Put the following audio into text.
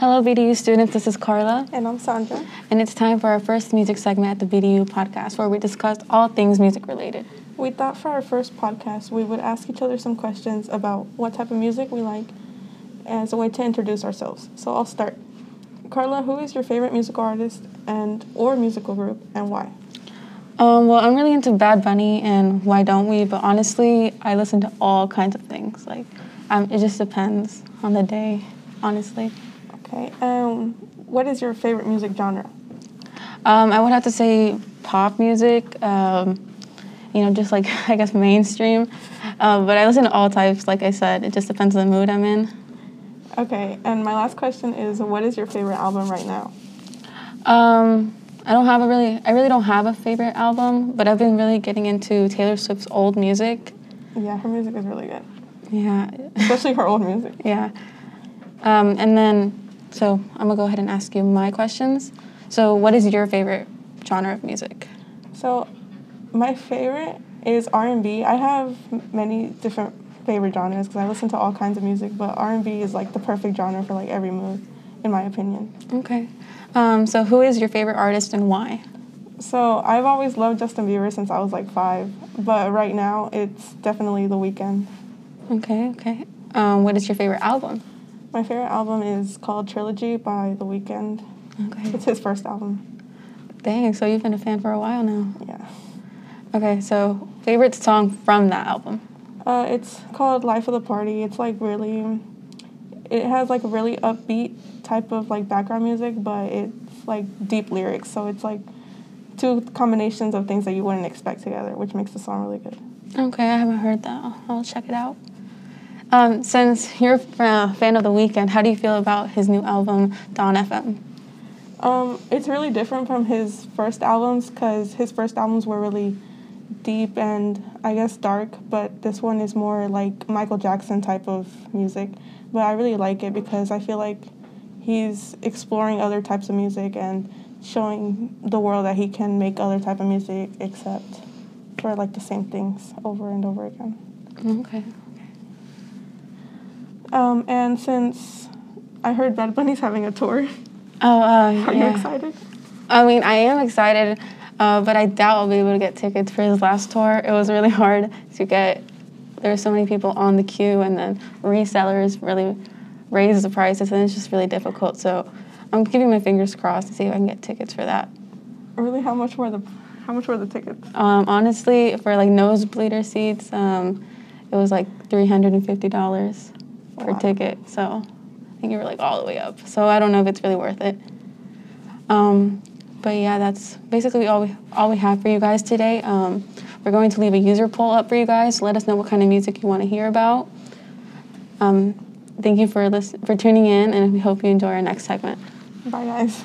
Hello, BDU students. This is Carla. And I'm Sandra. And it's time for our first music segment at the BDU podcast where we discuss all things music related. We thought for our first podcast we would ask each other some questions about what type of music we like as a way to introduce ourselves. So I'll start. Carla, who is your favorite musical artist and or musical group and why? Um, well, I'm really into Bad Bunny and Why Don't We, but honestly, I listen to all kinds of things. Like, um, it just depends on the day, honestly. Okay. Um, what is your favorite music genre? Um, I would have to say pop music. Um, you know, just like I guess mainstream. Uh, but I listen to all types. Like I said, it just depends on the mood I'm in. Okay. And my last question is, what is your favorite album right now? Um, I don't have a really. I really don't have a favorite album, but I've been really getting into Taylor Swift's old music. Yeah, her music is really good. Yeah. Especially her old music. Yeah. Um, and then so I'm gonna go ahead and ask you my questions. So, what is your favorite genre of music? So, my favorite is R&B. I have many different favorite genres because I listen to all kinds of music, but R&B is like the perfect genre for like every mood, in my opinion. Okay. Um, so, who is your favorite artist and why? So, I've always loved Justin Bieber since I was like five, but right now it's definitely The Weeknd. Okay. Okay. Um, what is your favorite album? My favorite album is called Trilogy by The Weeknd. Okay. It's his first album. Dang, so you've been a fan for a while now. Yeah. Okay, so favorite song from that album? Uh, it's called Life of the Party. It's like really, it has like a really upbeat type of like background music, but it's like deep lyrics. So it's like two combinations of things that you wouldn't expect together, which makes the song really good. Okay, I haven't heard that. I'll check it out. Um, since you're a fan of The Weeknd, how do you feel about his new album, Dawn FM? Um, it's really different from his first albums because his first albums were really deep and I guess dark, but this one is more like Michael Jackson type of music. But I really like it because I feel like he's exploring other types of music and showing the world that he can make other type of music except for like the same things over and over again. Okay. Um, and since I heard Bad Bunny's having a tour, oh, uh, are yeah. you excited? I mean, I am excited, uh, but I doubt I'll be able to get tickets for his last tour. It was really hard to get. There were so many people on the queue, and then resellers really raised the prices, and it's just really difficult. So I'm keeping my fingers crossed to see if I can get tickets for that. Really, how much were the how much were the tickets? Um, honestly, for like nosebleeder seats, um, it was like three hundred and fifty dollars per wow. ticket. So I think you were like all the way up. So I don't know if it's really worth it. Um, but yeah, that's basically all we all we have for you guys today. Um, we're going to leave a user poll up for you guys. Let us know what kind of music you want to hear about. Um, thank you for listen- for tuning in, and we hope you enjoy our next segment. Bye, guys.